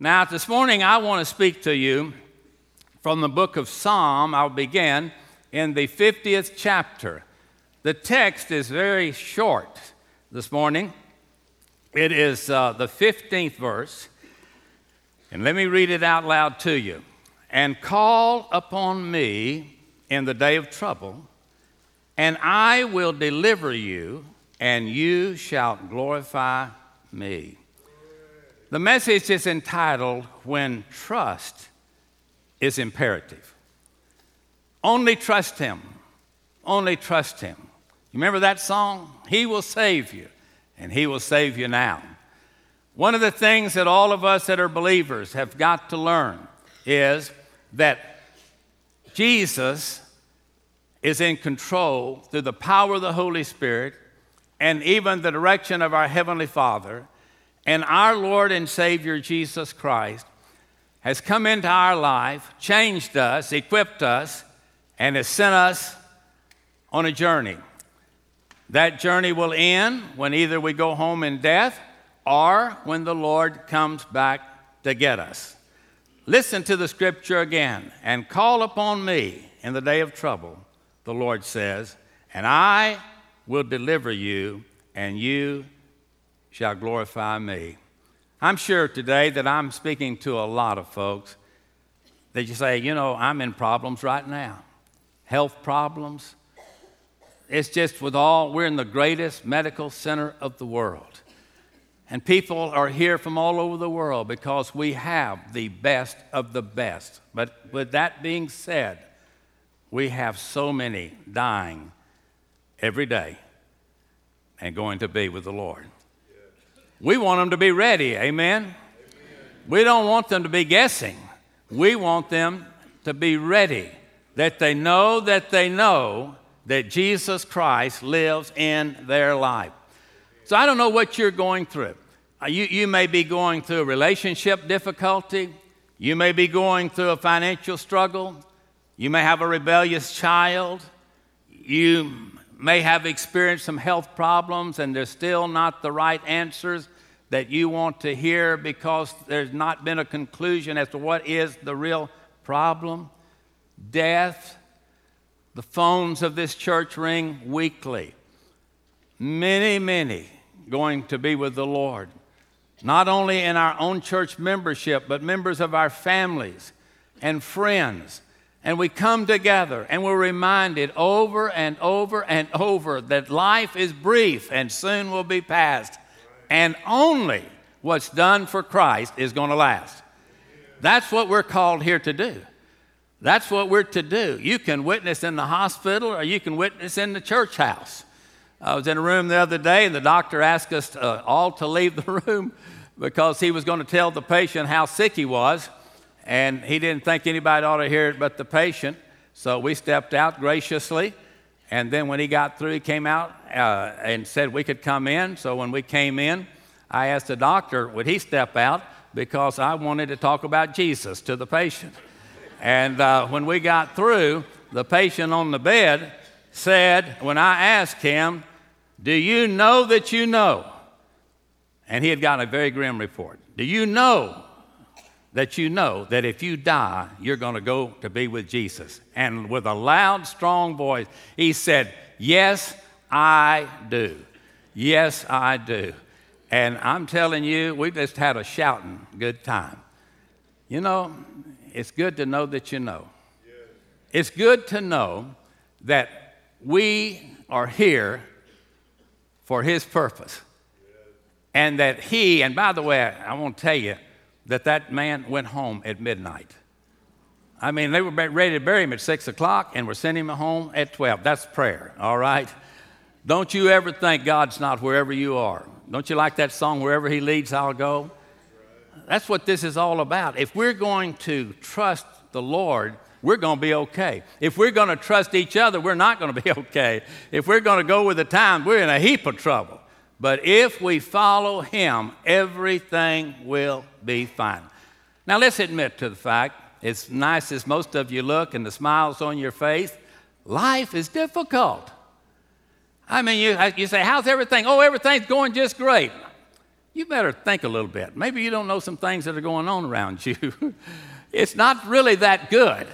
Now, this morning, I want to speak to you from the book of Psalm. I'll begin in the 50th chapter. The text is very short this morning. It is uh, the 15th verse. And let me read it out loud to you. And call upon me in the day of trouble, and I will deliver you, and you shall glorify me. The message is entitled When Trust is Imperative. Only trust Him. Only trust Him. You remember that song? He will save you, and He will save you now. One of the things that all of us that are believers have got to learn is that Jesus is in control through the power of the Holy Spirit and even the direction of our Heavenly Father and our Lord and Savior Jesus Christ has come into our life, changed us, equipped us, and has sent us on a journey. That journey will end when either we go home in death or when the Lord comes back to get us. Listen to the scripture again and call upon me in the day of trouble, the Lord says, and I will deliver you, and you shall glorify me. I'm sure today that I'm speaking to a lot of folks that you say, you know, I'm in problems right now, health problems. It's just with all, we're in the greatest medical center of the world. And people are here from all over the world because we have the best of the best. But with that being said, we have so many dying every day and going to be with the Lord. We want them to be ready, amen? amen? We don't want them to be guessing. We want them to be ready, that they know that they know that Jesus Christ lives in their life. So I don't know what you're going through. Uh, you, you may be going through a relationship difficulty. You may be going through a financial struggle. You may have a rebellious child. You may have experienced some health problems and there's still not the right answers that you want to hear because there's not been a conclusion as to what is the real problem. Death. The phones of this church ring weekly. Many, many going to be with the Lord. Not only in our own church membership, but members of our families and friends and we come together and we're reminded over and over and over that life is brief and soon will be past, and only what's done for Christ is going to last. That's what we're called here to do. That's what we're to do. You can witness in the hospital or you can witness in the church house. I was in a room the other day and the doctor asked us uh, all to leave the room because he was going to tell the patient how sick he was and he didn't think anybody ought to hear it but the patient. So we stepped out graciously. And then when he got through, he came out uh, and said we could come in. So when we came in, I asked the doctor, would he step out? Because I wanted to talk about Jesus to the patient. And uh, when we got through, the patient on the bed said, when I asked him, Do you know that you know? And he had gotten a very grim report. Do you know that you know that if you die, you're going to go to be with Jesus. And with a loud, strong voice, he said, Yes, I do. Yes, I do. And I'm telling you, we just had a shouting good time. You know, it's good to know that you know. It's good to know that we are here for His purpose. And that He, and by the way, I want to tell you, that that man went home at midnight. I mean, they were ready to bury him at 6 o'clock and were sending him home at 12. That's prayer, all right? Don't you ever think God's not wherever you are. Don't you like that song, Wherever He Leads, I'll Go? That's what this is all about. If we're going to trust the Lord, we're going to be okay. If we're going to trust each other, we're not going to be okay. If we're going to go with the time, we're in a heap of trouble. But if we follow Him, everything will be fine. Now, let's admit to the fact, as nice as most of you look and the smiles on your face, life is difficult. I mean, you, you say, How's everything? Oh, everything's going just great. you better think a little bit. Maybe you don't know some things that are going on around you. it's not really that good.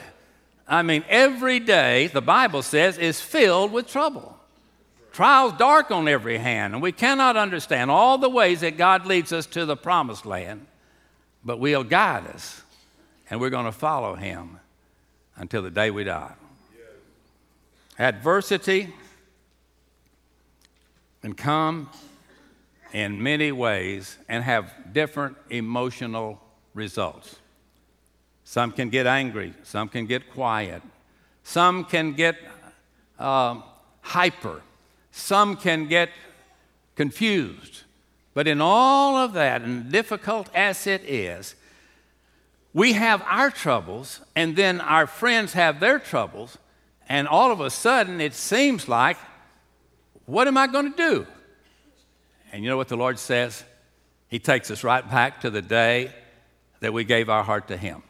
I mean, every day, the Bible says, is filled with trouble. Trials dark on every hand, and we cannot understand all the ways that God leads us to the promised land, but He'll guide us, and we're going to follow Him until the day we die. Adversity can come in many ways and have different emotional results. Some can get angry, some can get quiet, some can get uh, hyper, some can get confused. But in all of that, and difficult as it is, we have our troubles, and then our friends have their troubles, and all of a sudden it seems like, what am I going to do? And you know what the Lord says? He takes us right back to the day that we gave our heart to Him.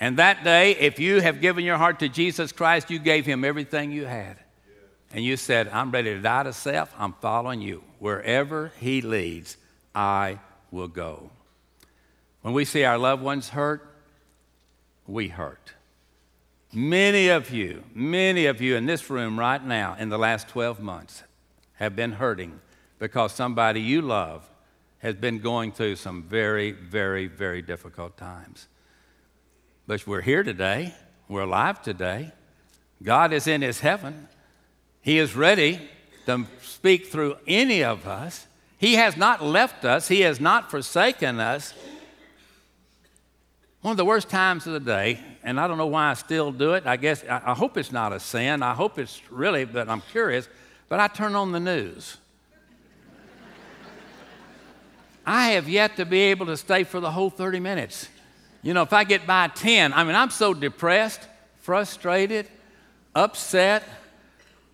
And that day, if you have given your heart to Jesus Christ, you gave Him everything you had. And you said, I'm ready to die to self, I'm following you. Wherever He leads, I will go. When we see our loved ones hurt, we hurt. Many of you, many of you in this room right now in the last 12 months have been hurting because somebody you love has been going through some very, very, very difficult times. But we're here today, we're alive today. God is in His heaven. He is ready to speak through any of us. He has not left us, He has not forsaken us. One of the worst times of the day, and I don't know why I still do it. I guess, I hope it's not a sin. I hope it's really, but I'm curious. But I turn on the news. I have yet to be able to stay for the whole 30 minutes. You know, if I get by 10, I mean, I'm so depressed, frustrated, upset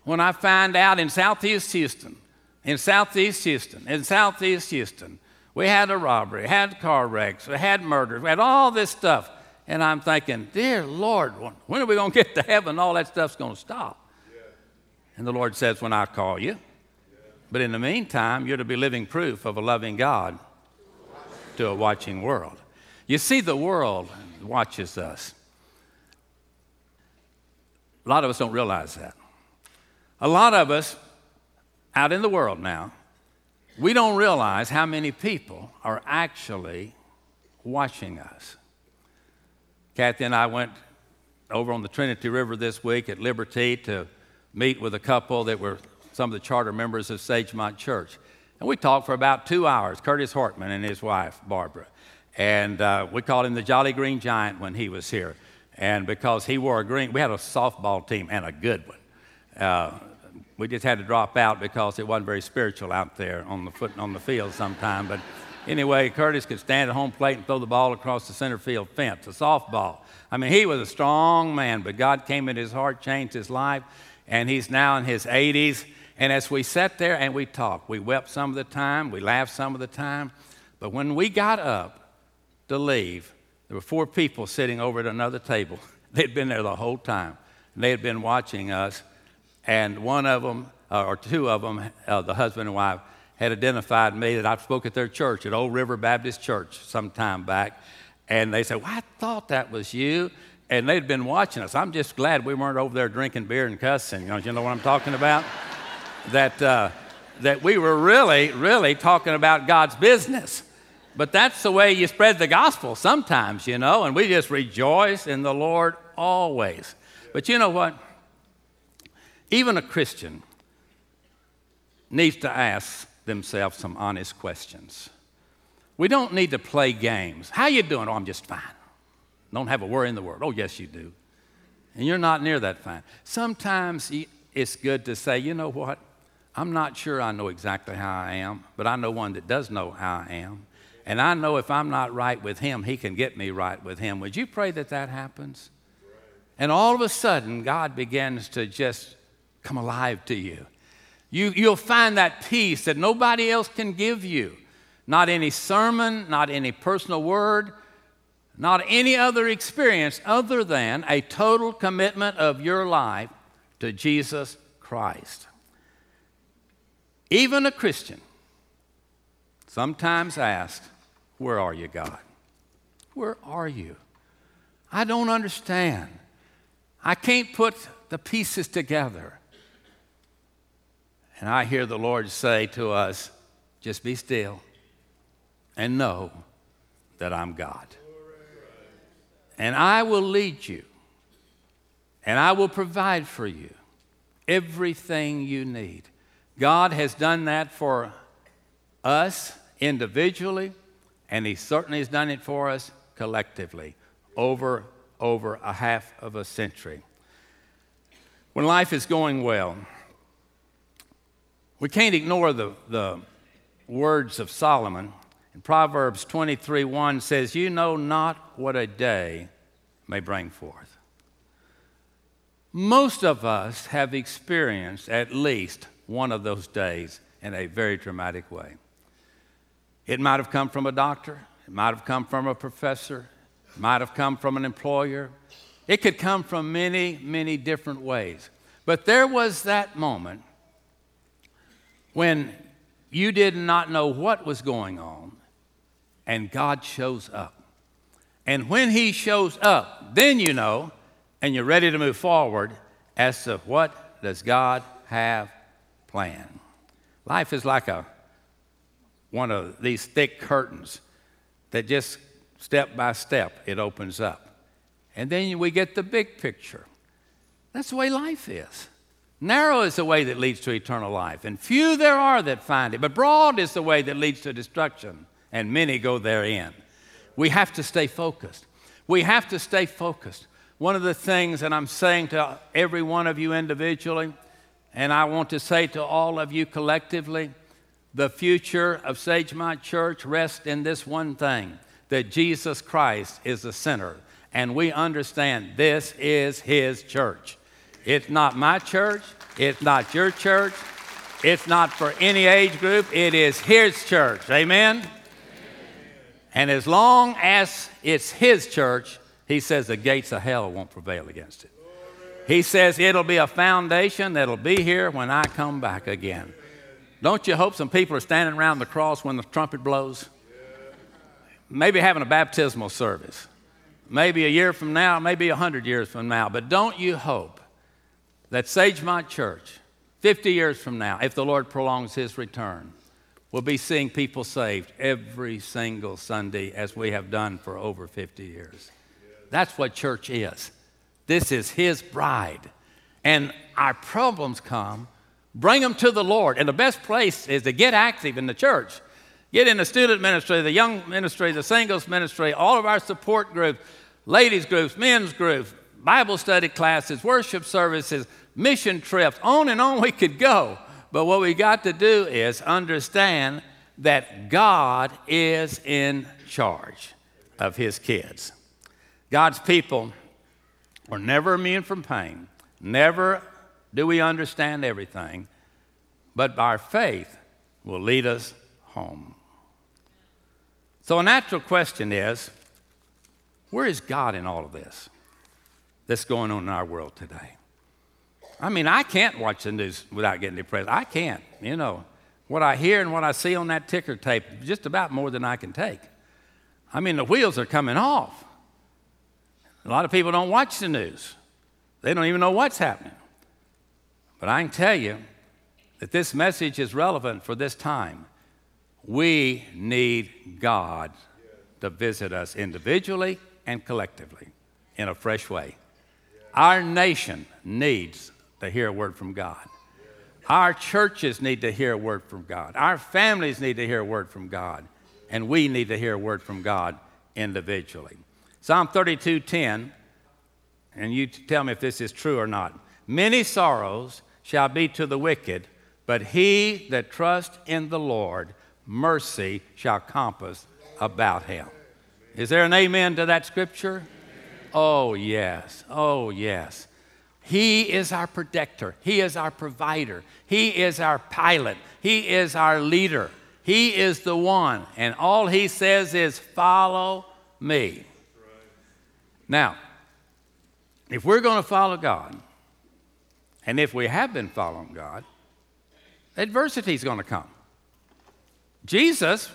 when I find out in Southeast Houston, in Southeast Houston, in Southeast Houston, we had a robbery, had car wrecks, we had murders, we had all this stuff. And I'm thinking, dear Lord, when are we going to get to heaven? All that stuff's going to stop. Yeah. And the Lord says, when I call you. But in the meantime, you're to be living proof of a loving God to a watching world. You see, the world watches us. A lot of us don't realize that. A lot of us out in the world now, we don't realize how many people are actually watching us. Kathy and I went over on the Trinity River this week at Liberty to meet with a couple that were some of the charter members of Sagemont Church. And we talked for about two hours, Curtis Hartman and his wife, Barbara. And uh, we called him the Jolly Green Giant when he was here. And because he wore a green, we had a softball team and a good one. Uh, we just had to drop out because it wasn't very spiritual out there on the foot on the field sometime. But anyway, Curtis could stand at home plate and throw the ball across the center field fence, a softball. I mean, he was a strong man, but God came in his heart, changed his life, and he's now in his 80s and as we sat there and we talked, we wept some of the time, we laughed some of the time. But when we got up to leave, there were four people sitting over at another table. They'd been there the whole time. and They had been watching us. And one of them, uh, or two of them, uh, the husband and wife, had identified me that I spoke at their church, at Old River Baptist Church, some time back. And they said, Well, I thought that was you. And they'd been watching us. I'm just glad we weren't over there drinking beer and cussing. You know, you know what I'm talking about? that, uh, that we were really, really talking about God's business. But that's the way you spread the gospel sometimes, you know, and we just rejoice in the Lord always. But you know what? Even a Christian needs to ask themselves some honest questions. We don't need to play games. How you doing? Oh, I'm just fine. Don't have a worry in the world. Oh, yes, you do. And you're not near that fine. Sometimes it's good to say, you know what? I'm not sure I know exactly how I am, but I know one that does know how I am. And I know if I'm not right with him, he can get me right with him. Would you pray that that happens? And all of a sudden, God begins to just come alive to you. you. You'll find that peace that nobody else can give you. Not any sermon, not any personal word, not any other experience other than a total commitment of your life to Jesus Christ even a Christian, sometimes asks, Where are you, God? Where are you? I don't understand. I can't put the pieces together. And I hear the Lord say to us, Just be still and know that I'm God. And I will lead you, and I will provide for you everything you need. God has done that for us individually, and He certainly has done it for us collectively over over a half of a century. When life is going well, we can't ignore the, the words of Solomon. In Proverbs 23 1 says, You know not what a day may bring forth. Most of us have experienced at least one of those days in a very dramatic way. It might have come from a doctor, it might have come from a professor, it might have come from an employer. It could come from many, many different ways. But there was that moment when you did not know what was going on, and God shows up. And when He shows up, then you know, and you're ready to move forward as to what does God have planned. Life is like a one of these thick curtains that just step by step it opens up. And then we get the big picture. That's the way life is. Narrow is the way that leads to eternal life, and few there are that find it. But broad is the way that leads to destruction, and many go therein. We have to stay focused. We have to stay focused. One of the things that I'm saying to every one of you individually, and I want to say to all of you collectively, the future of Sagemont Church rests in this one thing that Jesus Christ is the center. And we understand this is His church. It's not my church. It's not your church. It's not for any age group. It is His church. Amen? Amen? And as long as it's His church, He says the gates of hell won't prevail against it. He says it'll be a foundation that'll be here when I come back again. Don't you hope some people are standing around the cross when the trumpet blows? Maybe having a baptismal service. Maybe a year from now, maybe a hundred years from now. But don't you hope that Sagemont Church, 50 years from now, if the Lord prolongs his return, will be seeing people saved every single Sunday as we have done for over 50 years. That's what church is. This is his bride. And our problems come, bring them to the Lord. And the best place is to get active in the church. Get in the student ministry, the young ministry, the singles ministry, all of our support groups, ladies groups, men's groups, Bible study classes, worship services, mission trips, on and on we could go. But what we got to do is understand that God is in charge of his kids. God's people are never immune from pain. Never do we understand everything, but our faith will lead us home. So, a natural question is where is God in all of this that's going on in our world today? I mean, I can't watch the news without getting depressed. I can't, you know. What I hear and what I see on that ticker tape, just about more than I can take. I mean, the wheels are coming off. A lot of people don't watch the news, they don't even know what's happening. But I can tell you that this message is relevant for this time. We need God to visit us individually and collectively in a fresh way. Our nation needs to hear a word from God. Our churches need to hear a word from God. Our families need to hear a word from God. And we need to hear a word from God individually. Psalm 32:10, and you tell me if this is true or not. Many sorrows shall be to the wicked, but he that trusts in the Lord, mercy shall compass about him. Is there an amen to that scripture? Oh, yes. Oh, yes. He is our protector. He is our provider. He is our pilot. He is our leader. He is the one. And all he says is, Follow me. Now, if we're going to follow God, and if we have been following God, adversity is going to come. Jesus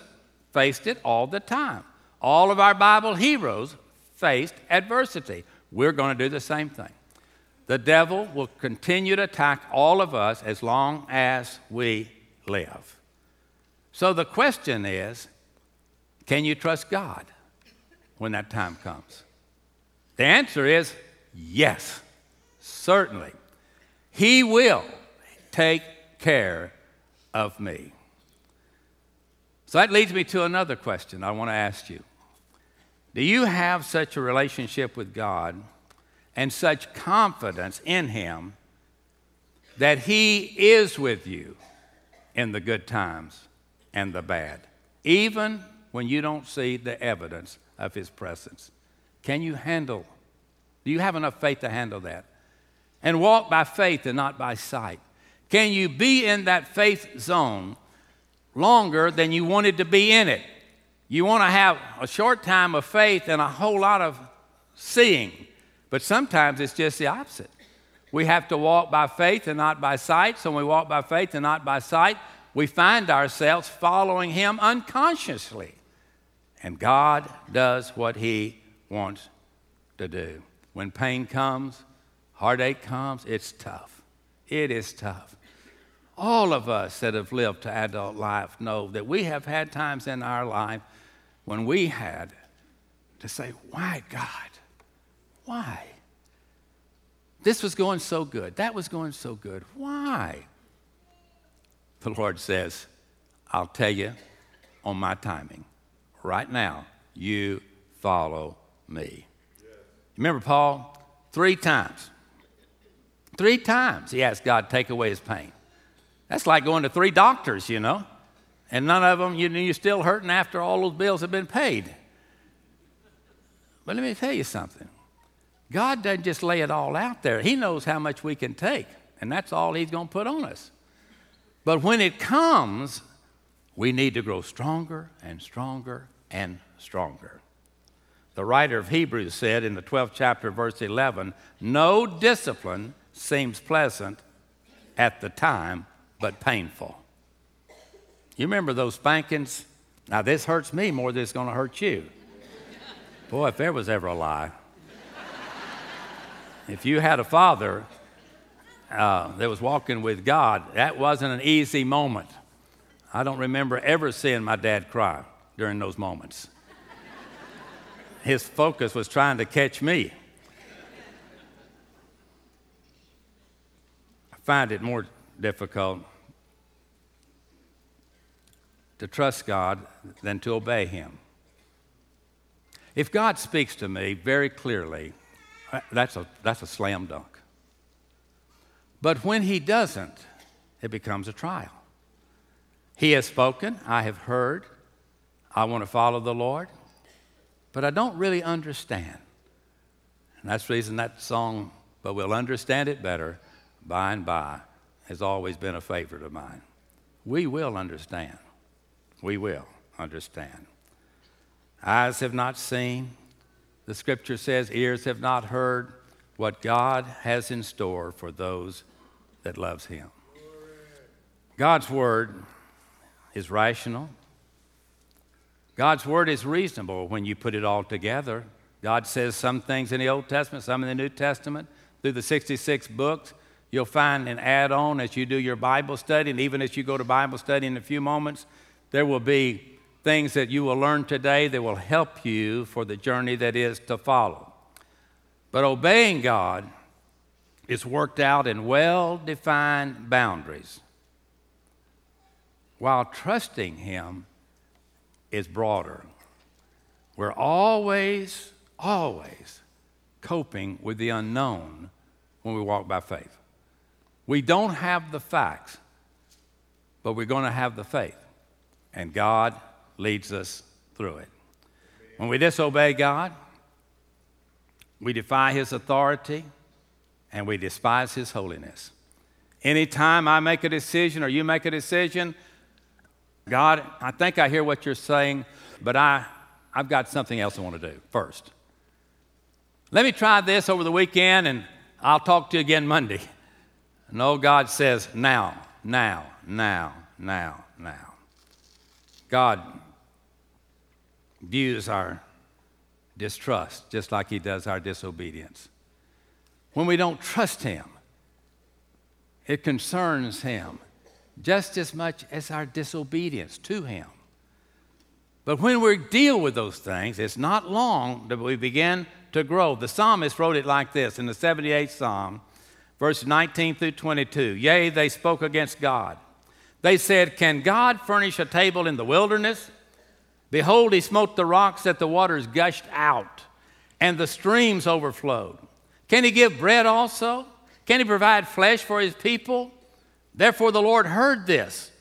faced it all the time. All of our Bible heroes faced adversity. We're going to do the same thing. The devil will continue to attack all of us as long as we live. So the question is can you trust God when that time comes? The answer is yes, certainly. He will take care of me. So that leads me to another question I want to ask you. Do you have such a relationship with God and such confidence in Him that He is with you in the good times and the bad, even when you don't see the evidence of His presence? Can you handle? Do you have enough faith to handle that? And walk by faith and not by sight. Can you be in that faith zone longer than you wanted to be in it? You want to have a short time of faith and a whole lot of seeing, but sometimes it's just the opposite. We have to walk by faith and not by sight. So when we walk by faith and not by sight, we find ourselves following Him unconsciously. And God does what He wants to do. When pain comes, heartache comes, it's tough. It is tough. All of us that have lived to adult life know that we have had times in our life when we had to say, Why, God? Why? This was going so good. That was going so good. Why? The Lord says, I'll tell you on my timing. Right now, you follow me. Remember Paul? Three times. Three times he asked God to take away his pain. That's like going to three doctors, you know, and none of them, you know, you're still hurting after all those bills have been paid. But let me tell you something God doesn't just lay it all out there, He knows how much we can take, and that's all He's going to put on us. But when it comes, we need to grow stronger and stronger and stronger. The writer of Hebrews said in the 12th chapter, verse 11, No discipline seems pleasant at the time, but painful. You remember those spankings? Now, this hurts me more than it's going to hurt you. Boy, if there was ever a lie. If you had a father uh, that was walking with God, that wasn't an easy moment. I don't remember ever seeing my dad cry during those moments. His focus was trying to catch me. I find it more difficult to trust God than to obey Him. If God speaks to me very clearly, uh, that's a, that's a slam dunk. But when He doesn't, it becomes a trial. He has spoken, I have heard, I want to follow the Lord, but I don't really understand. And that's the reason that song, But We'll Understand It Better by and by, has always been a favorite of mine. We will understand we will understand. Eyes have not seen, the scripture says, ears have not heard what God has in store for those that loves him. God's word is rational. God's word is reasonable when you put it all together. God says some things in the Old Testament, some in the New Testament. Through the 66 books, you'll find an add on as you do your Bible study, and even as you go to Bible study in a few moments, there will be things that you will learn today that will help you for the journey that is to follow. But obeying God is worked out in well defined boundaries, while trusting Him is broader. We're always, always coping with the unknown when we walk by faith. We don't have the facts, but we're going to have the faith and God leads us through it. When we disobey God, we defy His authority and we despise His holiness. Anytime I make a decision or you make a decision, God, I think I hear what you're saying, but I, I've got something else I want to do first. Let me try this over the weekend and I'll talk to you again Monday. No, God says, now, now, now, now, now. God views our distrust, just like He does our disobedience. When we don't trust Him, it concerns Him just as much as our disobedience to Him. But when we deal with those things, it's not long that we begin to grow. The psalmist wrote it like this in the 78th Psalm, verses 19 through 22. Yea, they spoke against God. They said, Can God furnish a table in the wilderness? Behold, he smote the rocks that the waters gushed out, and the streams overflowed. Can he give bread also? Can he provide flesh for his people? Therefore the Lord heard this.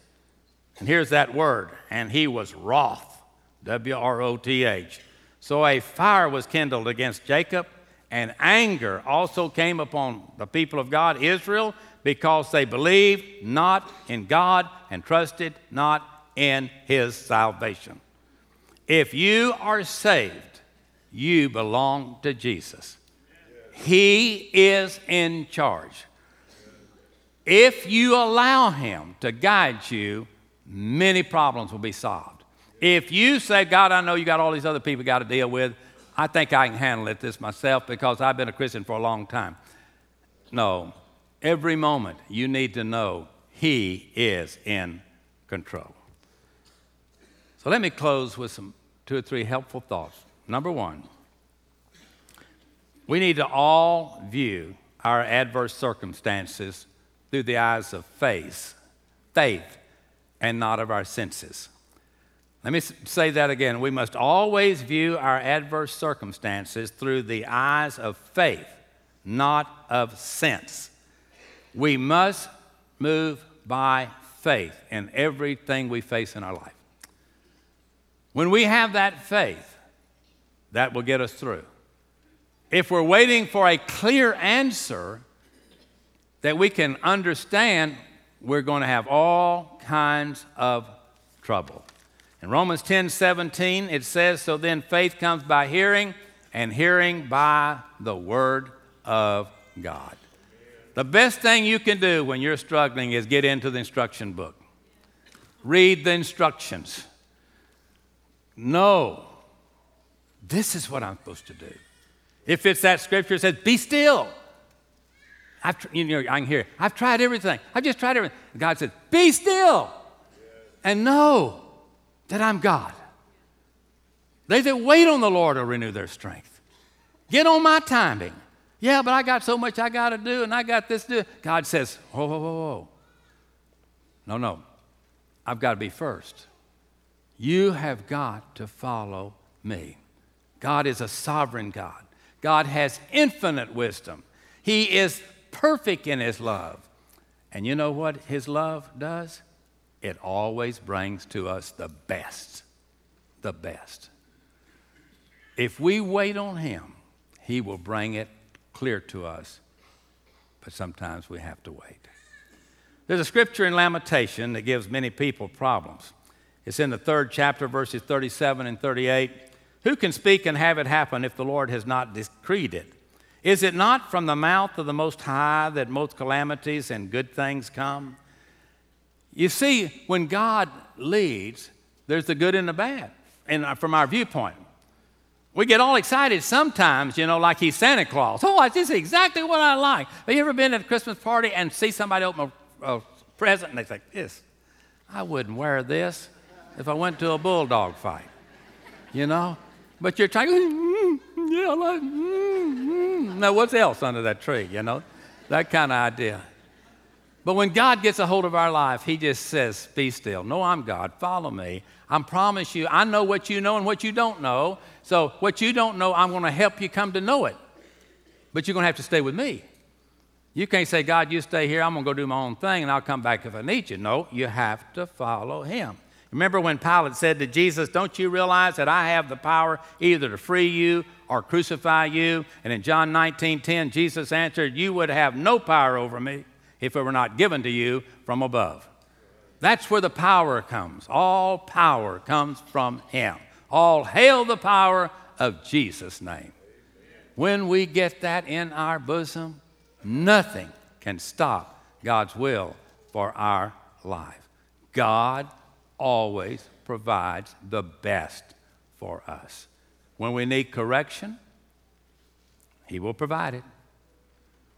And here's that word, and he was wroth. W R O T H. So a fire was kindled against Jacob, and anger also came upon the people of God, Israel, because they believed not in God and trusted not in his salvation. If you are saved, you belong to Jesus. He is in charge. If you allow Him to guide you, many problems will be solved. If you say, God, I know you got all these other people got to deal with, I think I can handle it this myself because I've been a Christian for a long time. No, every moment you need to know He is in control. So let me close with some two or three helpful thoughts. Number one, we need to all view our adverse circumstances through the eyes of faith, faith, and not of our senses. Let me say that again. We must always view our adverse circumstances through the eyes of faith, not of sense. We must move by faith in everything we face in our life. When we have that faith, that will get us through. If we're waiting for a clear answer that we can understand, we're going to have all kinds of trouble. In Romans 10 17, it says, So then faith comes by hearing, and hearing by the Word of God. The best thing you can do when you're struggling is get into the instruction book, read the instructions. Know this is what I'm supposed to do. If it's that scripture says, Be still. I've, you know, I can hear, I've tried everything. I've just tried everything. God said, Be still and know that I'm God. They that wait on the Lord will renew their strength. Get on my timing. Yeah, but I got so much I got to do and I got this to do. God says, whoa, whoa, whoa, whoa. No, no. I've got to be first. You have got to follow me. God is a sovereign God. God has infinite wisdom. He is perfect in His love. And you know what His love does? it always brings to us the best. The best. If we wait on Him, He will bring it clear to us. But sometimes we have to wait. There's a scripture in Lamentation that gives many people problems. It's in the third chapter, verses 37 and 38. Who can speak and have it happen if the Lord has not decreed it? Is it not from the mouth of the Most High that most calamities and good things come? You see, when God leads, there's the good and the bad, and uh, from our viewpoint. We get all excited sometimes, you know, like he's Santa Claus. Oh, this is exactly what I like. Have you ever been at a Christmas party and see somebody open a, a present and they say, This, I wouldn't wear this if I went to a bulldog fight, you know? But you're trying, mm, yeah, I like, mm, mm. now what's else under that tree, you know? That kind of idea. But when God gets a hold of our life, He just says, Be still. No, I'm God. Follow me. I promise you, I know what you know and what you don't know. So, what you don't know, I'm going to help you come to know it. But you're going to have to stay with me. You can't say, God, you stay here. I'm going to go do my own thing and I'll come back if I need you. No, you have to follow Him. Remember when Pilate said to Jesus, Don't you realize that I have the power either to free you or crucify you? And in John 19 10, Jesus answered, You would have no power over me if it were not given to you from above. That's where the power comes. All power comes from Him. All hail the power of Jesus' name. When we get that in our bosom, nothing can stop God's will for our life. God always provides the best for us. When we need correction, He will provide it.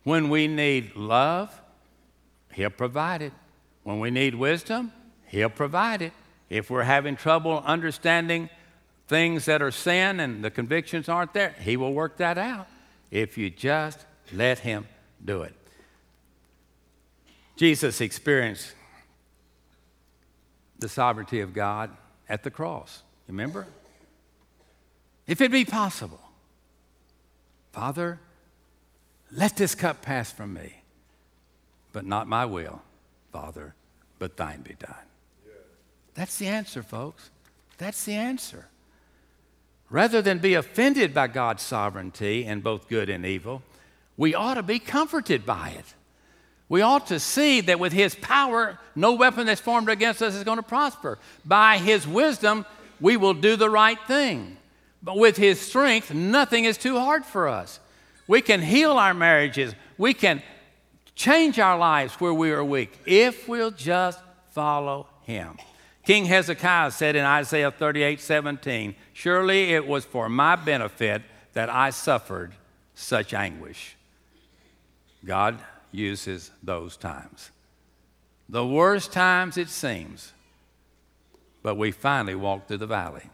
When we need love, He'll provide it. When we need wisdom, He'll provide it. If we're having trouble understanding things that are sin and the convictions aren't there, He will work that out if you just let Him do it. Jesus experienced the sovereignty of God at the cross. Remember? If it be possible, Father, let this cup pass from me, but not my will, Father, but thine be done. That's the answer, folks. That's the answer. Rather than be offended by God's sovereignty in both good and evil, we ought to be comforted by it. We ought to see that with His power, no weapon that's formed against us is going to prosper. By His wisdom, we will do the right thing. But with His strength, nothing is too hard for us. We can heal our marriages. We can change our lives where we are weak if we'll just follow Him. King Hezekiah said in Isaiah 38 17, Surely it was for my benefit that I suffered such anguish. God uses those times. The worst times it seems, but we finally walk through the valley.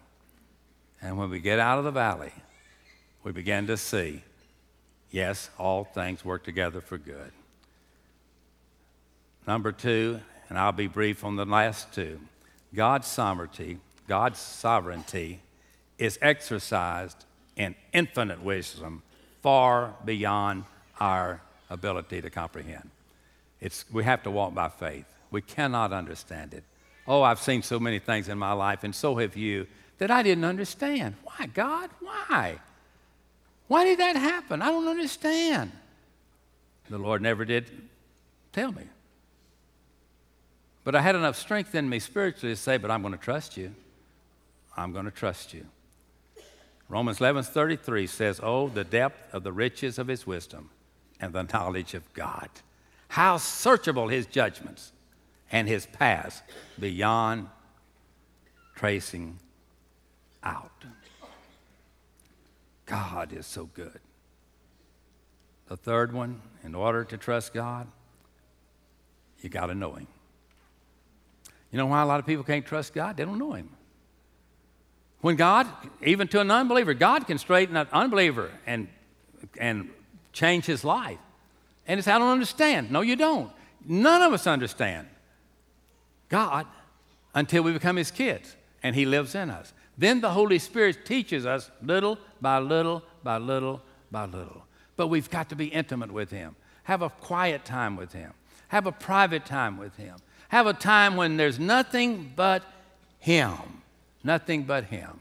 And when we get out of the valley, we begin to see yes, all things work together for good. Number two, and I'll be brief on the last two God's sovereignty, God's sovereignty is exercised in infinite wisdom far beyond our ability to comprehend. It's, we have to walk by faith. We cannot understand it. Oh, I've seen so many things in my life, and so have you, that I didn't understand. Why, God? Why? Why did that happen? I don't understand. The Lord never did tell me. But I had enough strength in me spiritually to say, But I'm going to trust you. I'm going to trust you. Romans 11 33 says, Oh, the depth of the riches of his wisdom and the knowledge of God. How searchable his judgments and his paths beyond tracing out. God is so good. The third one, in order to trust God, you got to know him. You know why a lot of people can't trust God? They don't know him. When God, even to an unbeliever, God can straighten an unbeliever and, and change his life. And it's, I don't understand. No, you don't. None of us understand God until we become his kids and he lives in us. Then the Holy Spirit teaches us little by little by little by little. But we've got to be intimate with him, have a quiet time with him, have a private time with him, have a time when there's nothing but him, nothing but him.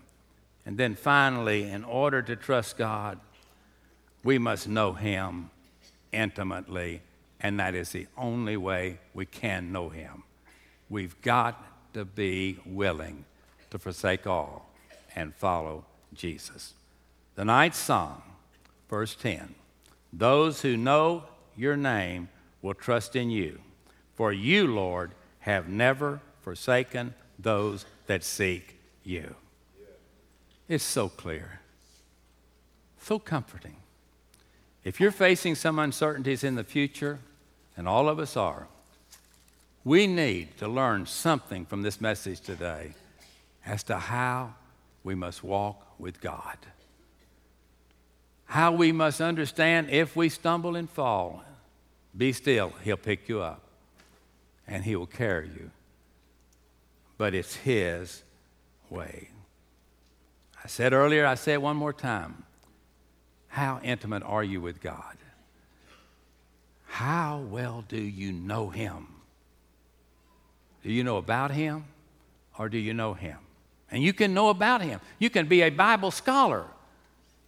And then finally, in order to trust God, we must know him intimately, and that is the only way we can know Him. We've got to be willing to forsake all and follow Jesus. The ninth song, verse 10 Those who know your name will trust in you, for you, Lord, have never forsaken those that seek you. It's so clear, so comforting. If you're facing some uncertainties in the future, and all of us are, we need to learn something from this message today as to how we must walk with God. How we must understand if we stumble and fall, be still, He'll pick you up and He will carry you. But it's His way. I said earlier, I say it one more time. How intimate are you with God? How well do you know Him? Do you know about Him or do you know Him? And you can know about Him. You can be a Bible scholar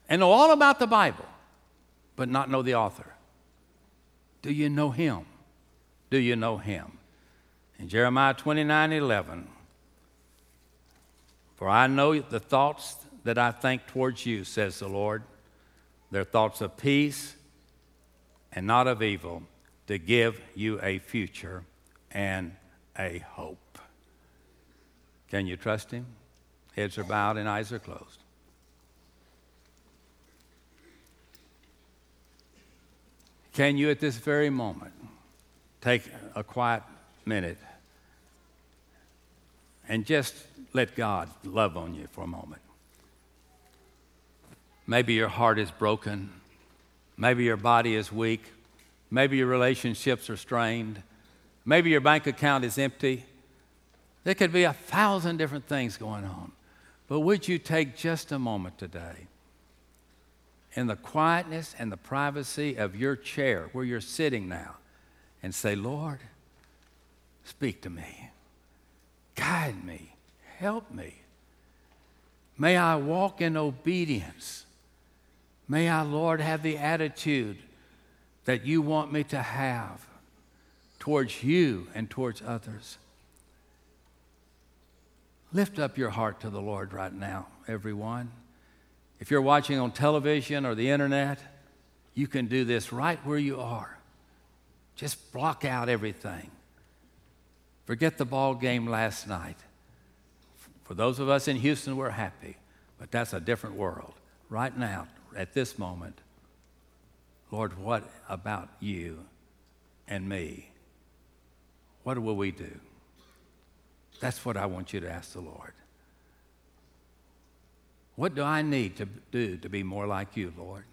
and know all about the Bible, but not know the author. Do you know Him? Do you know Him? In Jeremiah 29 11, for I know the thoughts that I think towards you, says the Lord their thoughts of peace and not of evil, to give you a future and a hope. Can you trust Him? Heads are bowed and eyes are closed. Can you, at this very moment, take a quiet minute and just let God love on you for a moment? Maybe your heart is broken. Maybe your body is weak. Maybe your relationships are strained. Maybe your bank account is empty. There could be a thousand different things going on. But would you take just a moment today in the quietness and the privacy of your chair where you're sitting now and say, Lord, speak to me, guide me, help me. May I walk in obedience. May I, Lord, have the attitude that you want me to have towards you and towards others. Lift up your heart to the Lord right now, everyone. If you're watching on television or the internet, you can do this right where you are. Just block out everything. Forget the ball game last night. For those of us in Houston, we're happy, but that's a different world. Right now, at this moment, Lord, what about you and me? What will we do? That's what I want you to ask the Lord. What do I need to do to be more like you, Lord?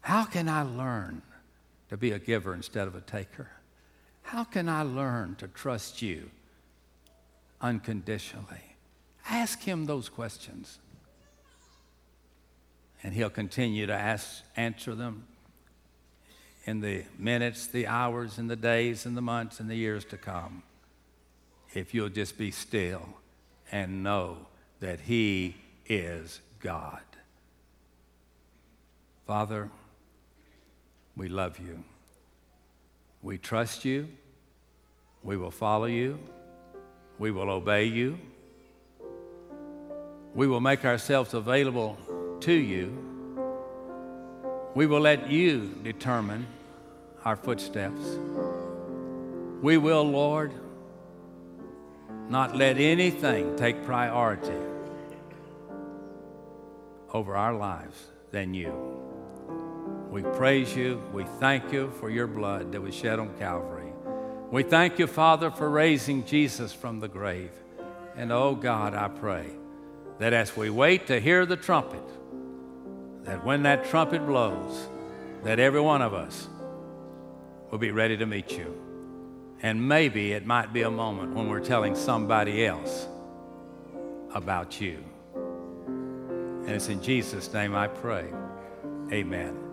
How can I learn to be a giver instead of a taker? How can I learn to trust you unconditionally? Ask him those questions. And he'll continue to ask, answer them in the minutes, the hours, and the days, and the months, and the years to come. If you'll just be still and know that he is God. Father, we love you. We trust you. We will follow you. We will obey you. We will make ourselves available to you. We will let you determine our footsteps. We will, Lord, not let anything take priority over our lives than you. We praise you. We thank you for your blood that was shed on Calvary. We thank you, Father, for raising Jesus from the grave. And oh God, I pray that as we wait to hear the trumpet, that when that trumpet blows, that every one of us will be ready to meet you. And maybe it might be a moment when we're telling somebody else about you. And it's in Jesus' name I pray. Amen.